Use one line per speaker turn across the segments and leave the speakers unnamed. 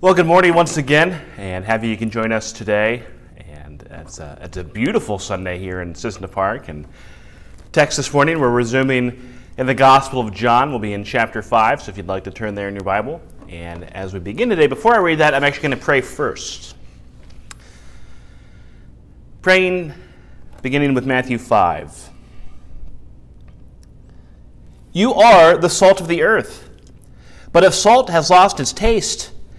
Well, good morning once again, and happy you can join us today. And it's a, it's a beautiful Sunday here in Cissna Park. And text this morning, we're resuming in the Gospel of John. We'll be in chapter 5, so if you'd like to turn there in your Bible. And as we begin today, before I read that, I'm actually going to pray first. Praying beginning with Matthew 5. You are the salt of the earth. But if salt has lost its taste,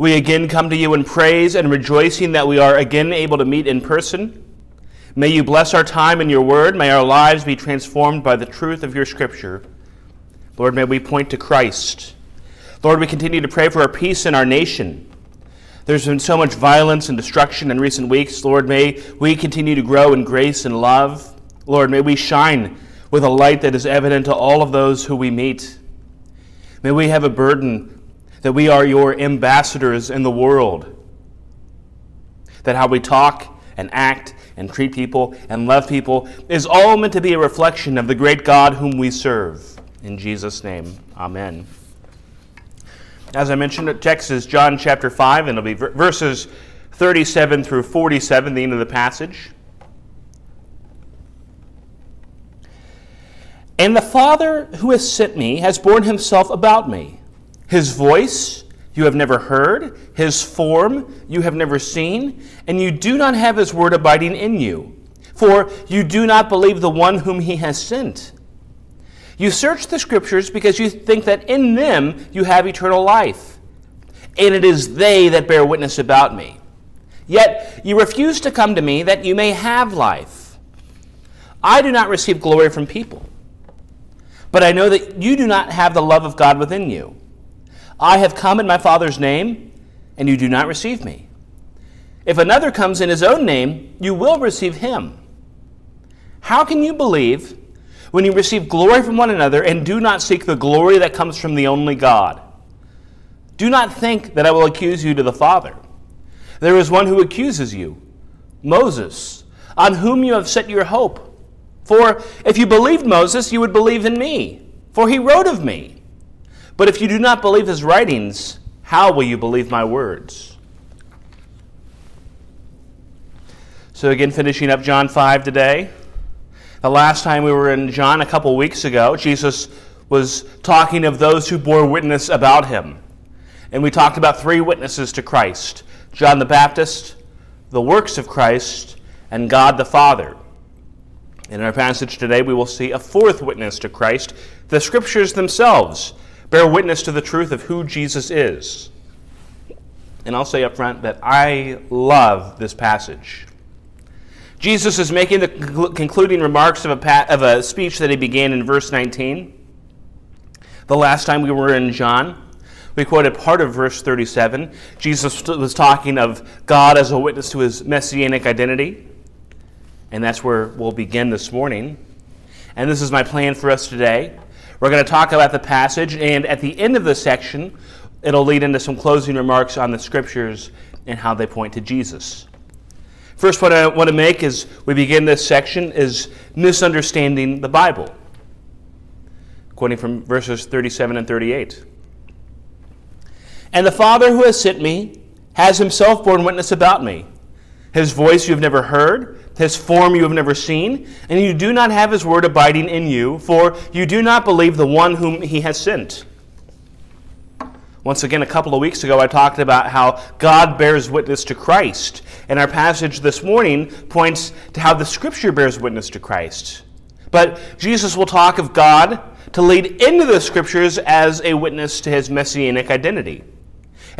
we again come to you in praise and rejoicing that we are again able to meet in person. May you bless our time in your word. May our lives be transformed by the truth of your scripture. Lord, may we point to Christ. Lord, we continue to pray for our peace in our nation. There's been so much violence and destruction in recent weeks. Lord, may we continue to grow in grace and love. Lord, may we shine with a light that is evident to all of those who we meet. May we have a burden that we are your ambassadors in the world. That how we talk and act and treat people and love people is all meant to be a reflection of the great God whom we serve. In Jesus' name, amen. As I mentioned, the text is John chapter 5, and it'll be verses 37 through 47, the end of the passage. And the Father who has sent me has borne himself about me. His voice you have never heard, his form you have never seen, and you do not have his word abiding in you, for you do not believe the one whom he has sent. You search the scriptures because you think that in them you have eternal life, and it is they that bear witness about me. Yet you refuse to come to me that you may have life. I do not receive glory from people, but I know that you do not have the love of God within you. I have come in my Father's name, and you do not receive me. If another comes in his own name, you will receive him. How can you believe when you receive glory from one another and do not seek the glory that comes from the only God? Do not think that I will accuse you to the Father. There is one who accuses you, Moses, on whom you have set your hope. For if you believed Moses, you would believe in me, for he wrote of me. But if you do not believe his writings, how will you believe my words? So, again, finishing up John 5 today. The last time we were in John a couple weeks ago, Jesus was talking of those who bore witness about him. And we talked about three witnesses to Christ John the Baptist, the works of Christ, and God the Father. In our passage today, we will see a fourth witness to Christ, the Scriptures themselves bear witness to the truth of who Jesus is. And I'll say up front that I love this passage. Jesus is making the concluding remarks of a, pa- of a speech that he began in verse 19. The last time we were in John, we quoted part of verse 37. Jesus was talking of God as a witness to his messianic identity. And that's where we'll begin this morning. And this is my plan for us today. We're going to talk about the passage, and at the end of the section, it'll lead into some closing remarks on the scriptures and how they point to Jesus. First, what I want to make as we begin this section is misunderstanding the Bible, quoting from verses 37 and 38. And the Father who has sent me has himself borne witness about me. His voice you have never heard his form you have never seen, and you do not have his word abiding in you, for you do not believe the one whom he has sent. Once again, a couple of weeks ago, I talked about how God bears witness to Christ. And our passage this morning points to how the Scripture bears witness to Christ. But Jesus will talk of God to lead into the Scriptures as a witness to his messianic identity.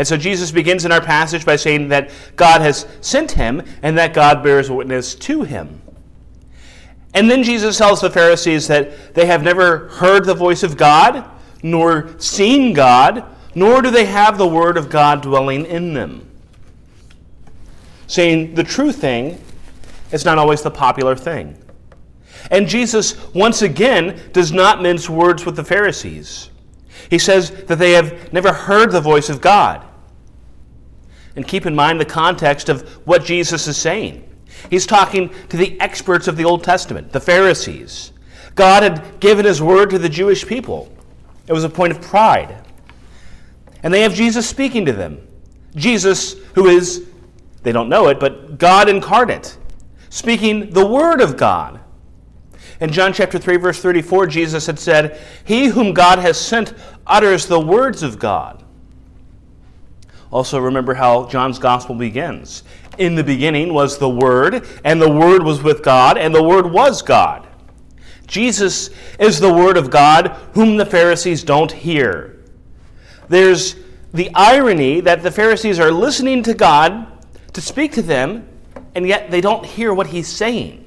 And so Jesus begins in our passage by saying that God has sent him and that God bears witness to him. And then Jesus tells the Pharisees that they have never heard the voice of God, nor seen God, nor do they have the Word of God dwelling in them. Saying the true thing is not always the popular thing. And Jesus, once again, does not mince words with the Pharisees. He says that they have never heard the voice of God. And keep in mind the context of what Jesus is saying. He's talking to the experts of the Old Testament, the Pharisees. God had given his word to the Jewish people. It was a point of pride. And they have Jesus speaking to them. Jesus, who is, they don't know it, but God incarnate, speaking the word of God. In John chapter 3 verse 34 Jesus had said, "He whom God has sent utters the words of God." Also remember how John's gospel begins. In the beginning was the word, and the word was with God, and the word was God. Jesus is the word of God whom the Pharisees don't hear. There's the irony that the Pharisees are listening to God to speak to them, and yet they don't hear what he's saying.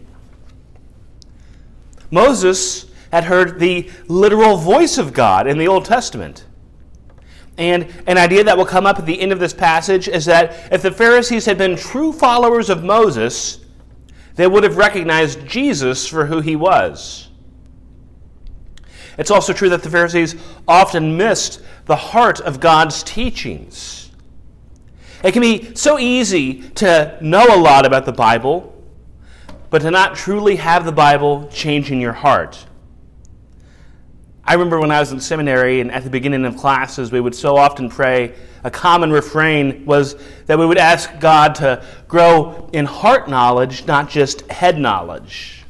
Moses had heard the literal voice of God in the Old Testament. And an idea that will come up at the end of this passage is that if the Pharisees had been true followers of Moses, they would have recognized Jesus for who he was. It's also true that the Pharisees often missed the heart of God's teachings. It can be so easy to know a lot about the Bible, but to not truly have the Bible changing your heart. I remember when I was in seminary and at the beginning of classes, we would so often pray. A common refrain was that we would ask God to grow in heart knowledge, not just head knowledge.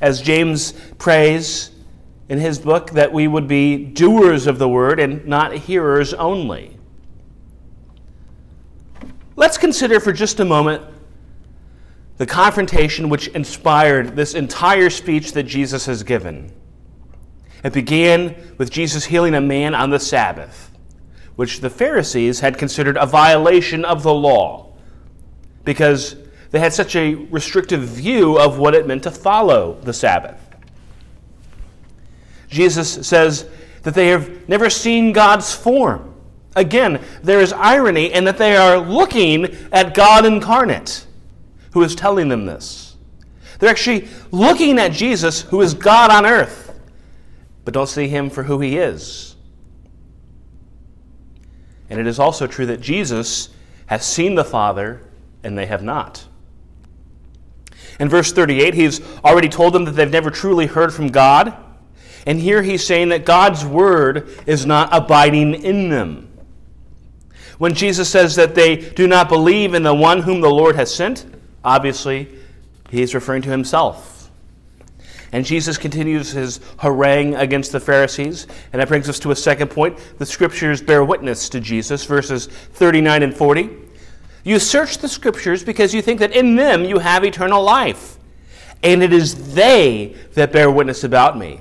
As James prays in his book, that we would be doers of the word and not hearers only. Let's consider for just a moment the confrontation which inspired this entire speech that Jesus has given. It began with Jesus healing a man on the Sabbath, which the Pharisees had considered a violation of the law because they had such a restrictive view of what it meant to follow the Sabbath. Jesus says that they have never seen God's form. Again, there is irony in that they are looking at God incarnate who is telling them this. They're actually looking at Jesus, who is God on earth, but don't see him for who he is. And it is also true that Jesus has seen the Father, and they have not. In verse 38, he's already told them that they've never truly heard from God. And here he's saying that God's word is not abiding in them. When Jesus says that they do not believe in the one whom the Lord has sent, Obviously, he's referring to himself. And Jesus continues his harangue against the Pharisees. And that brings us to a second point. The scriptures bear witness to Jesus, verses 39 and 40. You search the scriptures because you think that in them you have eternal life. And it is they that bear witness about me.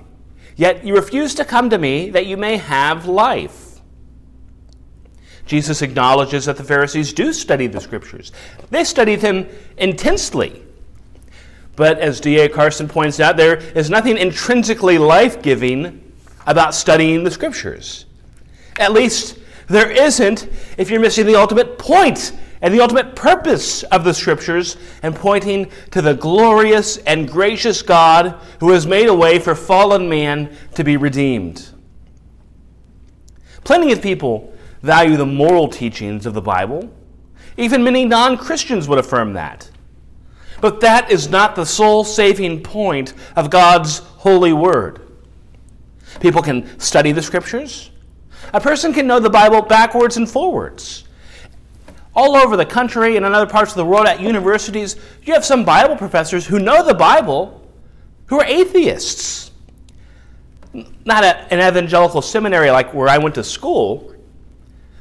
Yet you refuse to come to me that you may have life. Jesus acknowledges that the Pharisees do study the scriptures. They study them intensely. But as D.A. Carson points out, there is nothing intrinsically life giving about studying the scriptures. At least there isn't if you're missing the ultimate point and the ultimate purpose of the scriptures and pointing to the glorious and gracious God who has made a way for fallen man to be redeemed. Plenty of people value the moral teachings of the Bible. Even many non Christians would affirm that. But that is not the sole saving point of God's holy word. People can study the scriptures. A person can know the Bible backwards and forwards. All over the country and in other parts of the world at universities, you have some Bible professors who know the Bible who are atheists. Not at an evangelical seminary like where I went to school,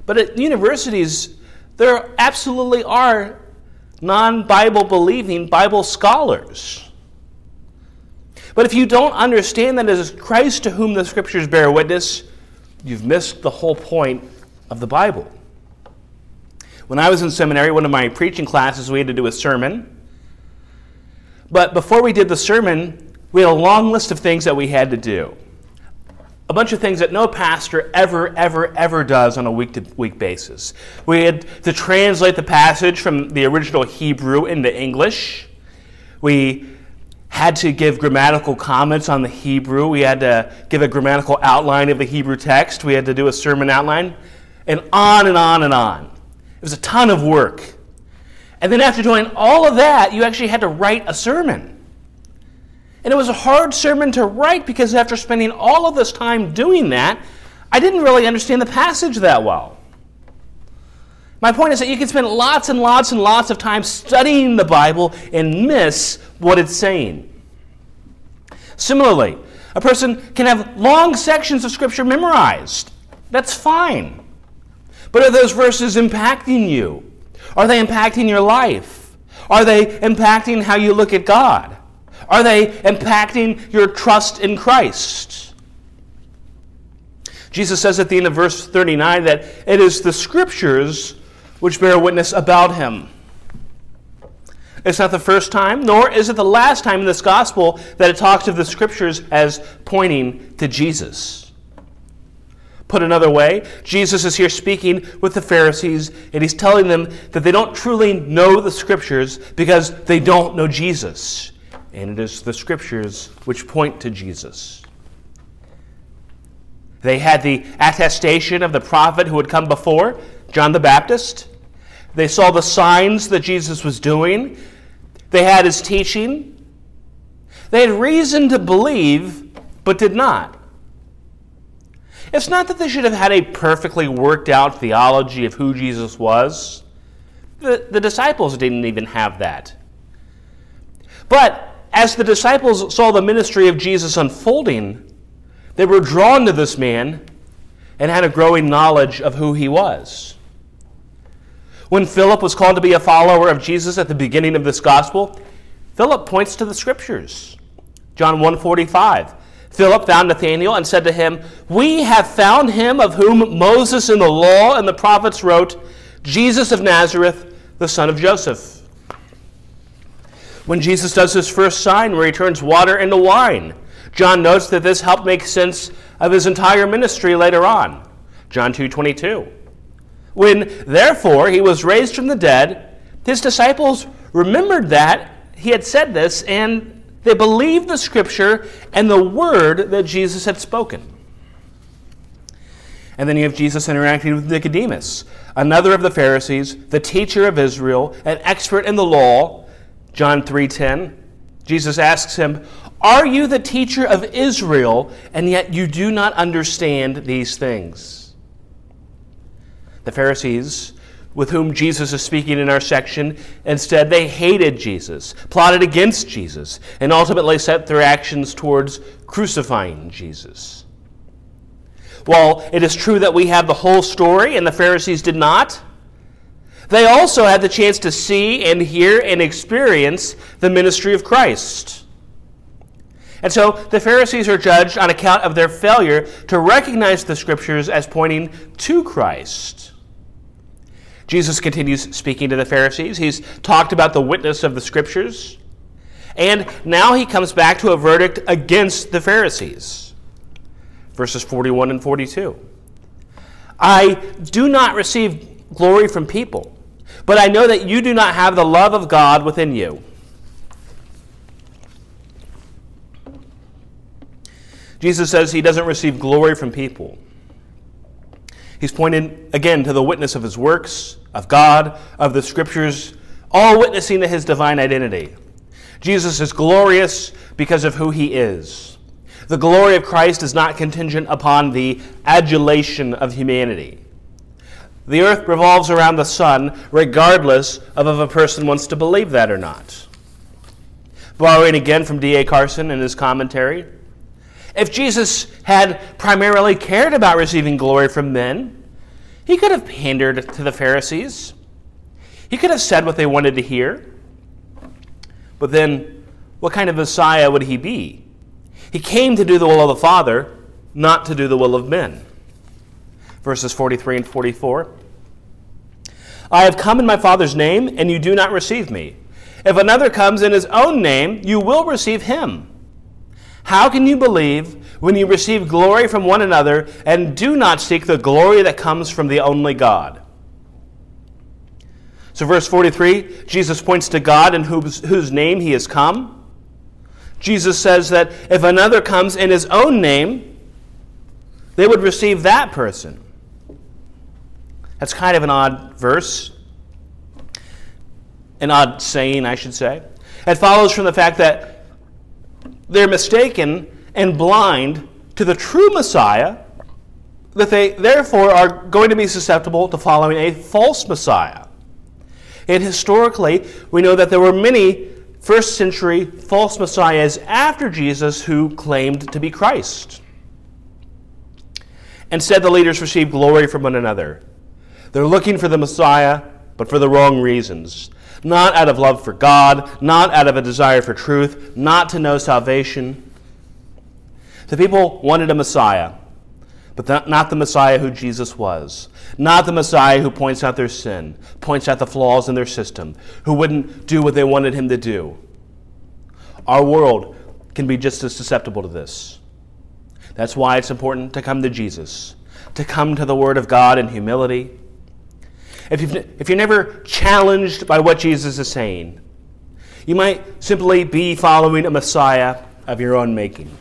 but at universities, there absolutely are non Bible believing Bible scholars. But if you don't understand that it is Christ to whom the scriptures bear witness, you've missed the whole point of the Bible. When I was in seminary, one of my preaching classes, we had to do a sermon. But before we did the sermon, we had a long list of things that we had to do. A bunch of things that no pastor ever, ever, ever does on a week to week basis. We had to translate the passage from the original Hebrew into English. We had to give grammatical comments on the Hebrew. We had to give a grammatical outline of the Hebrew text. We had to do a sermon outline, and on and on and on. It was a ton of work. And then after doing all of that, you actually had to write a sermon. And it was a hard sermon to write because after spending all of this time doing that, I didn't really understand the passage that well. My point is that you can spend lots and lots and lots of time studying the Bible and miss what it's saying. Similarly, a person can have long sections of Scripture memorized. That's fine. But are those verses impacting you? Are they impacting your life? Are they impacting how you look at God? Are they impacting your trust in Christ? Jesus says at the end of verse 39 that it is the Scriptures which bear witness about him. It's not the first time, nor is it the last time in this gospel that it talks of the Scriptures as pointing to Jesus. Put another way, Jesus is here speaking with the Pharisees, and he's telling them that they don't truly know the Scriptures because they don't know Jesus and it is the scriptures which point to Jesus. They had the attestation of the prophet who had come before, John the Baptist. They saw the signs that Jesus was doing. They had his teaching. They had reason to believe, but did not. It's not that they should have had a perfectly worked out theology of who Jesus was. The, the disciples didn't even have that. But as the disciples saw the ministry of Jesus unfolding, they were drawn to this man and had a growing knowledge of who he was. When Philip was called to be a follower of Jesus at the beginning of this gospel, Philip points to the scriptures. John 1:45. Philip found Nathanael and said to him, "We have found him of whom Moses in the law and the prophets wrote, Jesus of Nazareth, the son of Joseph." When Jesus does his first sign where he turns water into wine. John notes that this helped make sense of his entire ministry later on. John 2:22. When therefore he was raised from the dead, his disciples remembered that he had said this and they believed the scripture and the word that Jesus had spoken. And then you have Jesus interacting with Nicodemus, another of the Pharisees, the teacher of Israel, an expert in the law John 3:10. Jesus asks him, "Are you the teacher of Israel and yet you do not understand these things?" The Pharisees with whom Jesus is speaking in our section, instead they hated Jesus, plotted against Jesus, and ultimately set their actions towards crucifying Jesus. While it is true that we have the whole story and the Pharisees did not, they also had the chance to see and hear and experience the ministry of Christ. And so the Pharisees are judged on account of their failure to recognize the scriptures as pointing to Christ. Jesus continues speaking to the Pharisees. He's talked about the witness of the scriptures. And now he comes back to a verdict against the Pharisees. Verses 41 and 42. I do not receive glory from people but I know that you do not have the love of God within you. Jesus says he doesn't receive glory from people. He's pointing again to the witness of his works, of God, of the scriptures, all witnessing to his divine identity. Jesus is glorious because of who he is. The glory of Christ is not contingent upon the adulation of humanity. The earth revolves around the sun, regardless of if a person wants to believe that or not. Borrowing again from D.A. Carson in his commentary, if Jesus had primarily cared about receiving glory from men, he could have pandered to the Pharisees. He could have said what they wanted to hear. But then, what kind of Messiah would he be? He came to do the will of the Father, not to do the will of men verses 43 and 44. I have come in my Father's name, and you do not receive me. If another comes in his own name, you will receive him. How can you believe when you receive glory from one another and do not seek the glory that comes from the only God? So, verse 43, Jesus points to God in whose, whose name he has come. Jesus says that if another comes in his own name, they would receive that person. That's kind of an odd verse, an odd saying, I should say. It follows from the fact that they're mistaken and blind to the true Messiah, that they therefore are going to be susceptible to following a false Messiah. And historically, we know that there were many first century false messiahs after Jesus who claimed to be Christ. Instead, the leaders received glory from one another. They're looking for the Messiah, but for the wrong reasons not out of love for God, not out of a desire for truth, not to know salvation. The people wanted a Messiah, but not the Messiah who Jesus was. Not the Messiah who points out their sin, points out the flaws in their system, who wouldn't do what they wanted him to do. Our world can be just as susceptible to this. That's why it's important to come to Jesus, to come to the Word of God in humility if, you've, if you're never challenged by what Jesus is saying, you might simply be following a Messiah of your own making.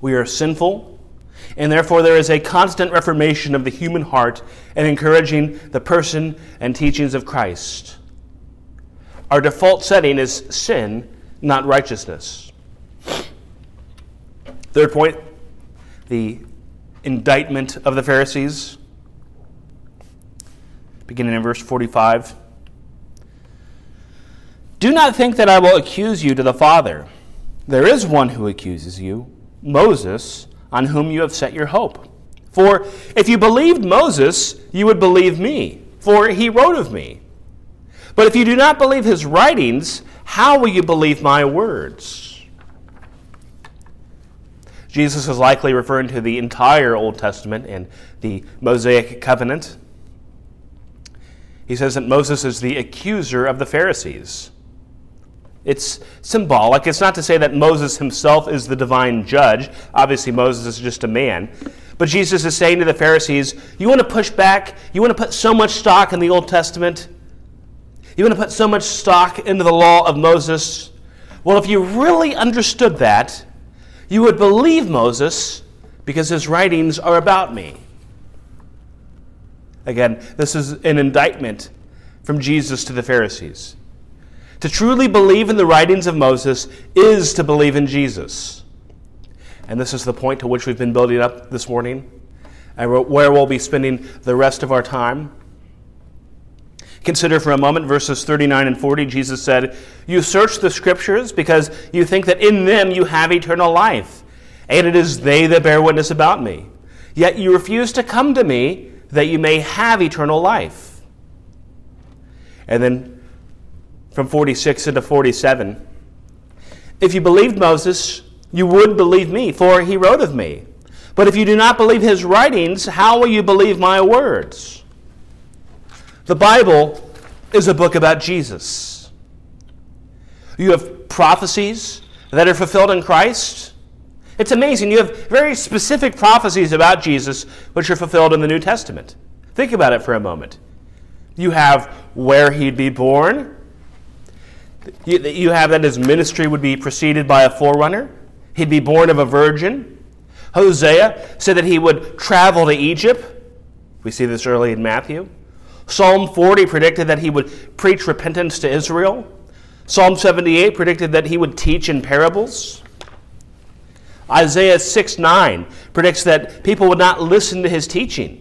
We are sinful, and therefore there is a constant reformation of the human heart and encouraging the person and teachings of Christ. Our default setting is sin, not righteousness. Third point the indictment of the Pharisees beginning in verse 45. Do not think that I will accuse you to the Father. There is one who accuses you, Moses, on whom you have set your hope. For if you believed Moses, you would believe me, for he wrote of me. But if you do not believe his writings, how will you believe my words? Jesus is likely referring to the entire Old Testament and the Mosaic covenant. He says that Moses is the accuser of the Pharisees. It's symbolic. It's not to say that Moses himself is the divine judge. Obviously, Moses is just a man. But Jesus is saying to the Pharisees, You want to push back? You want to put so much stock in the Old Testament? You want to put so much stock into the law of Moses? Well, if you really understood that, you would believe Moses because his writings are about me. Again, this is an indictment from Jesus to the Pharisees. To truly believe in the writings of Moses is to believe in Jesus. And this is the point to which we've been building up this morning, and where we'll be spending the rest of our time. Consider for a moment verses 39 and 40. Jesus said, You search the scriptures because you think that in them you have eternal life, and it is they that bear witness about me. Yet you refuse to come to me that you may have eternal life. And then from 46 into 47, if you believed Moses, you would believe me, for he wrote of me. But if you do not believe his writings, how will you believe my words? The Bible is a book about Jesus. You have prophecies that are fulfilled in Christ it's amazing. You have very specific prophecies about Jesus which are fulfilled in the New Testament. Think about it for a moment. You have where he'd be born. You have that his ministry would be preceded by a forerunner. He'd be born of a virgin. Hosea said that he would travel to Egypt. We see this early in Matthew. Psalm 40 predicted that he would preach repentance to Israel. Psalm 78 predicted that he would teach in parables. Isaiah 6 9 predicts that people would not listen to his teaching.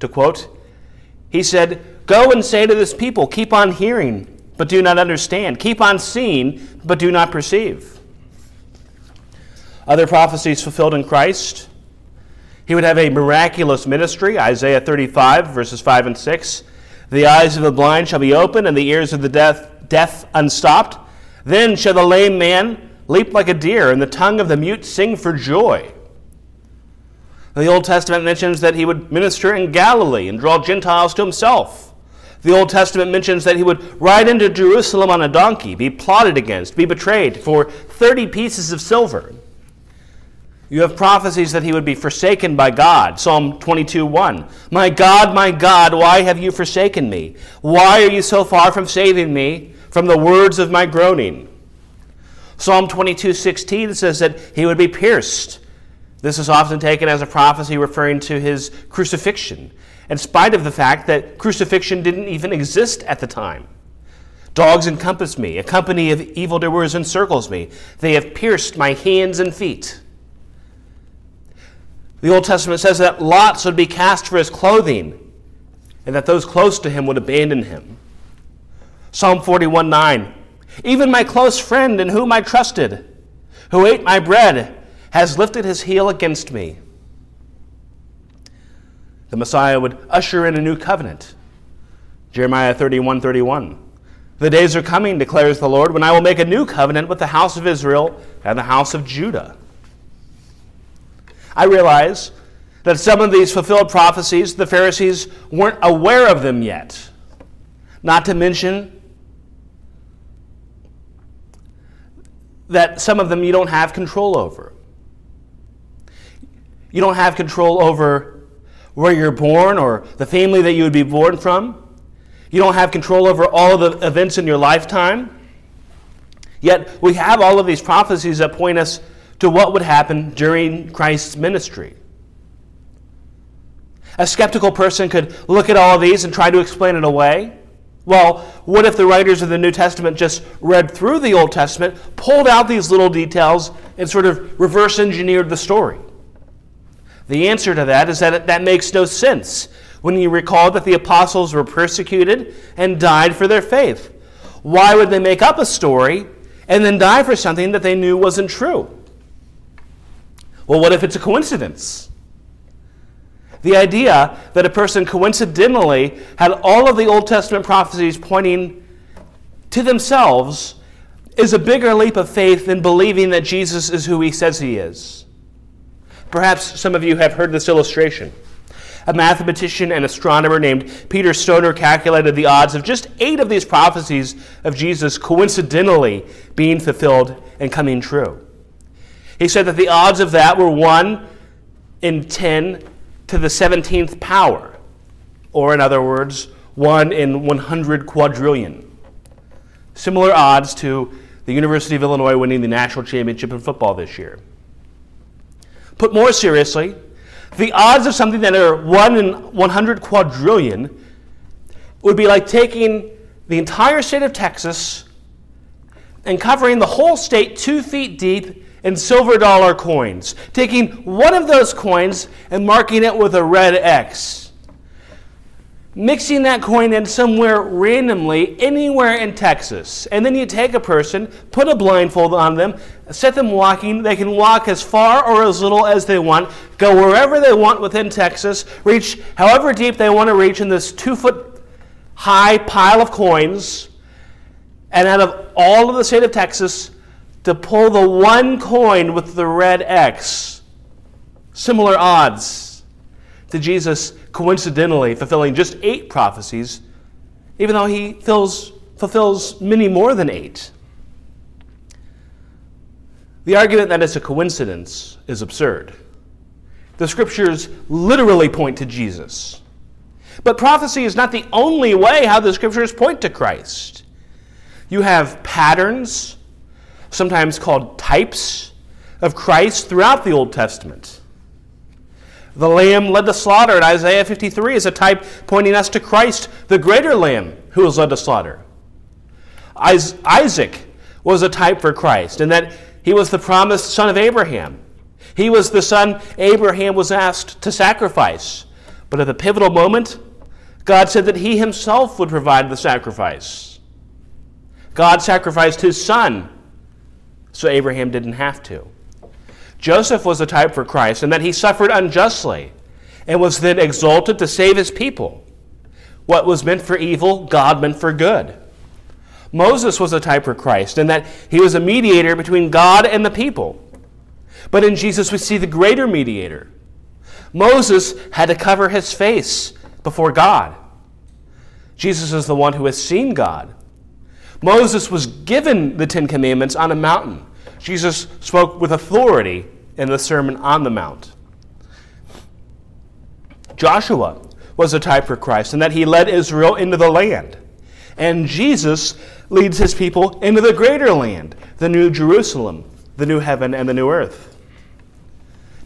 To quote, he said, Go and say to this people, keep on hearing, but do not understand. Keep on seeing, but do not perceive. Other prophecies fulfilled in Christ. He would have a miraculous ministry, Isaiah 35, verses 5 and 6. The eyes of the blind shall be opened, and the ears of the deaf, deaf unstopped. Then shall the lame man leap like a deer, and the tongue of the mute sing for joy. The Old Testament mentions that he would minister in Galilee and draw Gentiles to himself. The Old Testament mentions that he would ride into Jerusalem on a donkey, be plotted against, be betrayed for 30 pieces of silver. You have prophecies that he would be forsaken by God. Psalm 22 1. My God, my God, why have you forsaken me? Why are you so far from saving me from the words of my groaning? Psalm 22 16 says that he would be pierced. This is often taken as a prophecy referring to his crucifixion in spite of the fact that crucifixion didn't even exist at the time. Dogs encompass me, a company of evildoers encircles me. They have pierced my hands and feet. The Old Testament says that lots would be cast for his clothing, and that those close to him would abandon him. Psalm 41 9. Even my close friend in whom I trusted, who ate my bread, has lifted his heel against me. The Messiah would usher in a new covenant. Jeremiah 31 31. The days are coming, declares the Lord, when I will make a new covenant with the house of Israel and the house of Judah. I realize that some of these fulfilled prophecies, the Pharisees weren't aware of them yet. Not to mention that some of them you don't have control over. You don't have control over where you're born or the family that you would be born from. You don't have control over all the events in your lifetime. Yet we have all of these prophecies that point us to what would happen during Christ's ministry. A skeptical person could look at all of these and try to explain it away. Well, what if the writers of the New Testament just read through the Old Testament, pulled out these little details, and sort of reverse engineered the story? The answer to that is that that makes no sense when you recall that the apostles were persecuted and died for their faith. Why would they make up a story and then die for something that they knew wasn't true? Well, what if it's a coincidence? The idea that a person coincidentally had all of the Old Testament prophecies pointing to themselves is a bigger leap of faith than believing that Jesus is who he says he is. Perhaps some of you have heard this illustration. A mathematician and astronomer named Peter Stoner calculated the odds of just eight of these prophecies of Jesus coincidentally being fulfilled and coming true. He said that the odds of that were 1 in 10 to the 17th power, or in other words, 1 in 100 quadrillion. Similar odds to the University of Illinois winning the national championship in football this year. Put more seriously, the odds of something that are 1 in 100 quadrillion would be like taking the entire state of Texas and covering the whole state two feet deep in silver dollar coins, taking one of those coins and marking it with a red X mixing that coin in somewhere randomly, anywhere in Texas. And then you take a person, put a blindfold on them, set them walking. They can walk as far or as little as they want, go wherever they want within Texas, reach however deep they want to reach in this two foot high pile of coins. And out of all of the state of Texas, to pull the one coin with the red X, similar odds to Jesus coincidentally fulfilling just eight prophecies, even though he fills, fulfills many more than eight. The argument that it's a coincidence is absurd. The scriptures literally point to Jesus. But prophecy is not the only way how the scriptures point to Christ. You have patterns, sometimes called types, of Christ throughout the Old Testament. The lamb led to slaughter in Isaiah 53 is a type pointing us to Christ, the greater lamb who was led to slaughter. Isaac was a type for Christ, in that he was the promised son of Abraham. He was the son Abraham was asked to sacrifice. But at the pivotal moment, God said that he himself would provide the sacrifice. God sacrificed his son, so Abraham didn't have to. Joseph was a type for Christ in that he suffered unjustly and was then exalted to save his people. What was meant for evil, God meant for good. Moses was a type for Christ in that he was a mediator between God and the people. But in Jesus, we see the greater mediator. Moses had to cover his face before God. Jesus is the one who has seen God. Moses was given the Ten Commandments on a mountain. Jesus spoke with authority in the Sermon on the Mount. Joshua was a type for Christ in that he led Israel into the land. And Jesus leads his people into the greater land, the new Jerusalem, the new heaven, and the new earth.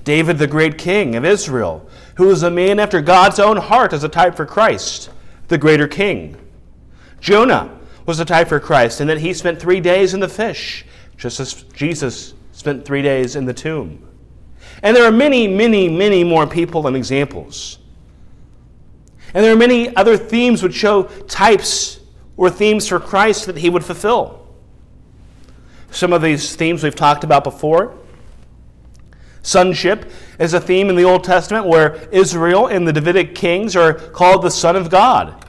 David, the great king of Israel, who was a man after God's own heart, as a type for Christ, the greater king. Jonah was a type for Christ and that he spent three days in the fish, just as Jesus spent three days in the tomb. And there are many, many, many more people and examples. And there are many other themes which show types or themes for Christ that he would fulfill. Some of these themes we've talked about before. Sonship is a theme in the Old Testament where Israel and the Davidic kings are called the Son of God.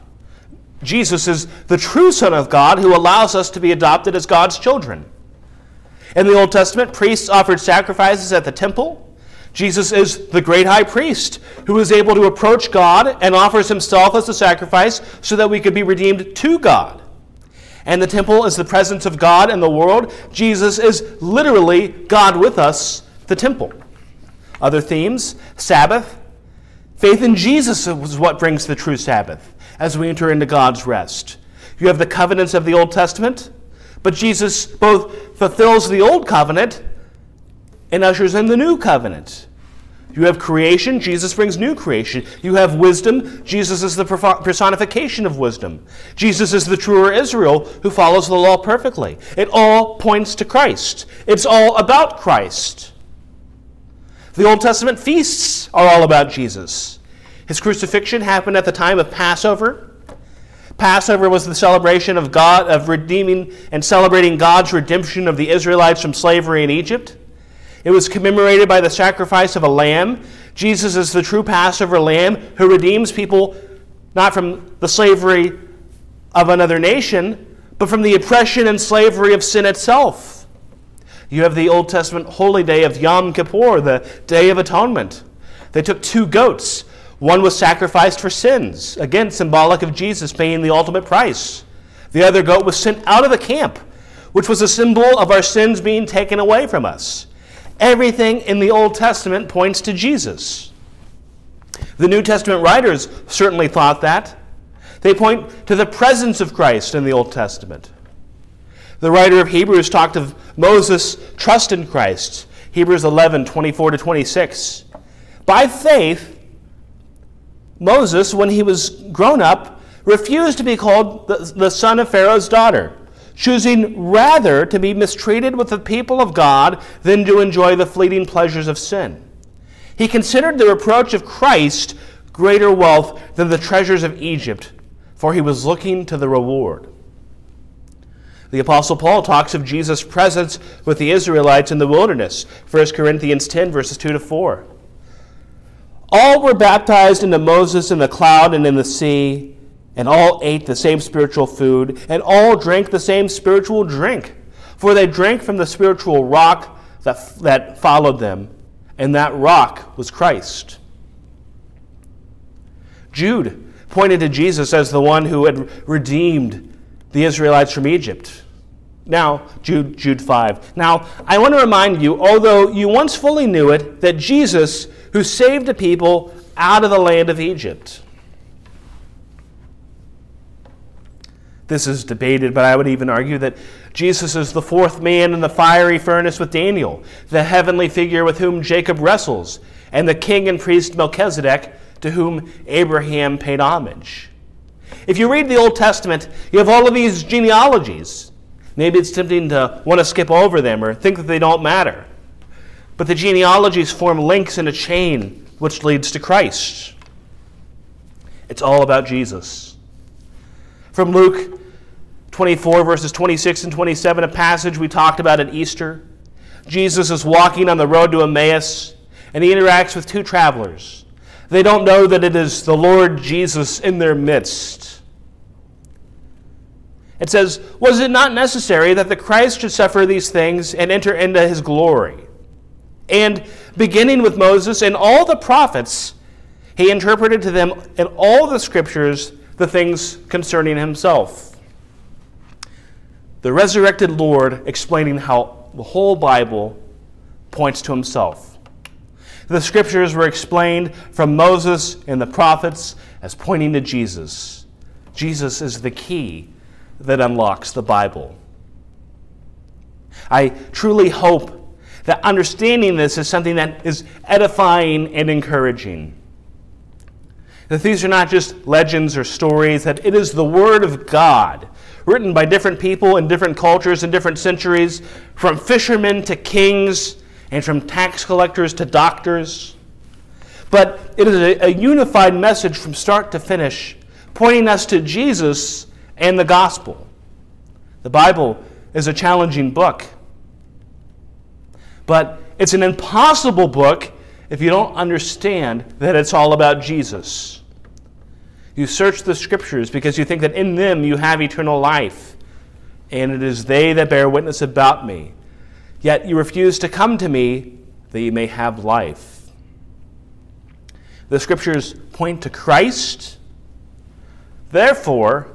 Jesus is the true Son of God who allows us to be adopted as God's children. In the Old Testament, priests offered sacrifices at the temple. Jesus is the great high priest who is able to approach God and offers himself as a sacrifice so that we could be redeemed to God. And the temple is the presence of God in the world. Jesus is literally God with us, the temple. Other themes Sabbath. Faith in Jesus is what brings the true Sabbath as we enter into God's rest. You have the covenants of the Old Testament, but Jesus both fulfills the Old Covenant and ushers in the new covenant. You have creation, Jesus brings new creation. You have wisdom, Jesus is the personification of wisdom. Jesus is the truer Israel who follows the law perfectly. It all points to Christ, it's all about Christ. The Old Testament feasts are all about Jesus. His crucifixion happened at the time of Passover. Passover was the celebration of God of redeeming and celebrating God's redemption of the Israelites from slavery in Egypt. It was commemorated by the sacrifice of a lamb. Jesus is the true Passover lamb who redeems people not from the slavery of another nation, but from the oppression and slavery of sin itself. You have the Old Testament holy day of Yom Kippur, the Day of Atonement. They took two goats. One was sacrificed for sins, again symbolic of Jesus paying the ultimate price. The other goat was sent out of the camp, which was a symbol of our sins being taken away from us. Everything in the Old Testament points to Jesus. The New Testament writers certainly thought that. They point to the presence of Christ in the Old Testament. The writer of Hebrews talked of Moses' trust in Christ. Hebrews 11, 24 to 26. By faith, Moses, when he was grown up, refused to be called the, the son of Pharaoh's daughter choosing rather to be mistreated with the people of God than to enjoy the fleeting pleasures of sin. He considered the reproach of Christ greater wealth than the treasures of Egypt, for he was looking to the reward. The Apostle Paul talks of Jesus' presence with the Israelites in the wilderness, 1 Corinthians 10, verses 2 to 4. All were baptized into Moses in the cloud and in the sea and all ate the same spiritual food, and all drank the same spiritual drink. For they drank from the spiritual rock that, that followed them, and that rock was Christ. Jude pointed to Jesus as the one who had redeemed the Israelites from Egypt. Now, Jude, Jude 5. Now, I want to remind you, although you once fully knew it, that Jesus, who saved the people out of the land of Egypt, This is debated, but I would even argue that Jesus is the fourth man in the fiery furnace with Daniel, the heavenly figure with whom Jacob wrestles, and the king and priest Melchizedek, to whom Abraham paid homage. If you read the Old Testament, you have all of these genealogies. Maybe it's tempting to want to skip over them or think that they don't matter. But the genealogies form links in a chain which leads to Christ. It's all about Jesus. From Luke 24, verses 26 and 27, a passage we talked about at Easter. Jesus is walking on the road to Emmaus, and he interacts with two travelers. They don't know that it is the Lord Jesus in their midst. It says, Was it not necessary that the Christ should suffer these things and enter into his glory? And beginning with Moses and all the prophets, he interpreted to them in all the scriptures the things concerning himself. The resurrected Lord explaining how the whole Bible points to himself. The scriptures were explained from Moses and the prophets as pointing to Jesus. Jesus is the key that unlocks the Bible. I truly hope that understanding this is something that is edifying and encouraging. That these are not just legends or stories, that it is the Word of God, written by different people in different cultures and different centuries, from fishermen to kings, and from tax collectors to doctors. But it is a, a unified message from start to finish, pointing us to Jesus and the gospel. The Bible is a challenging book. But it's an impossible book if you don't understand that it's all about Jesus. You search the scriptures because you think that in them you have eternal life, and it is they that bear witness about me. Yet you refuse to come to me that you may have life. The scriptures point to Christ. Therefore,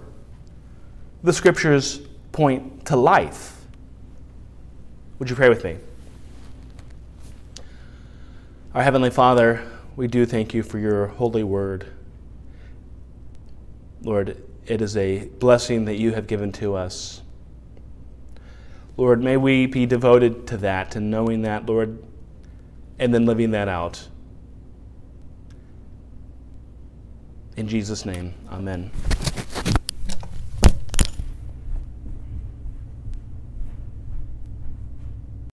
the scriptures point to life. Would you pray with me? Our Heavenly Father, we do thank you for your holy word. Lord, it is a blessing that you have given to us. Lord, may we be devoted to that and knowing that, Lord, and then living that out. In Jesus' name, amen.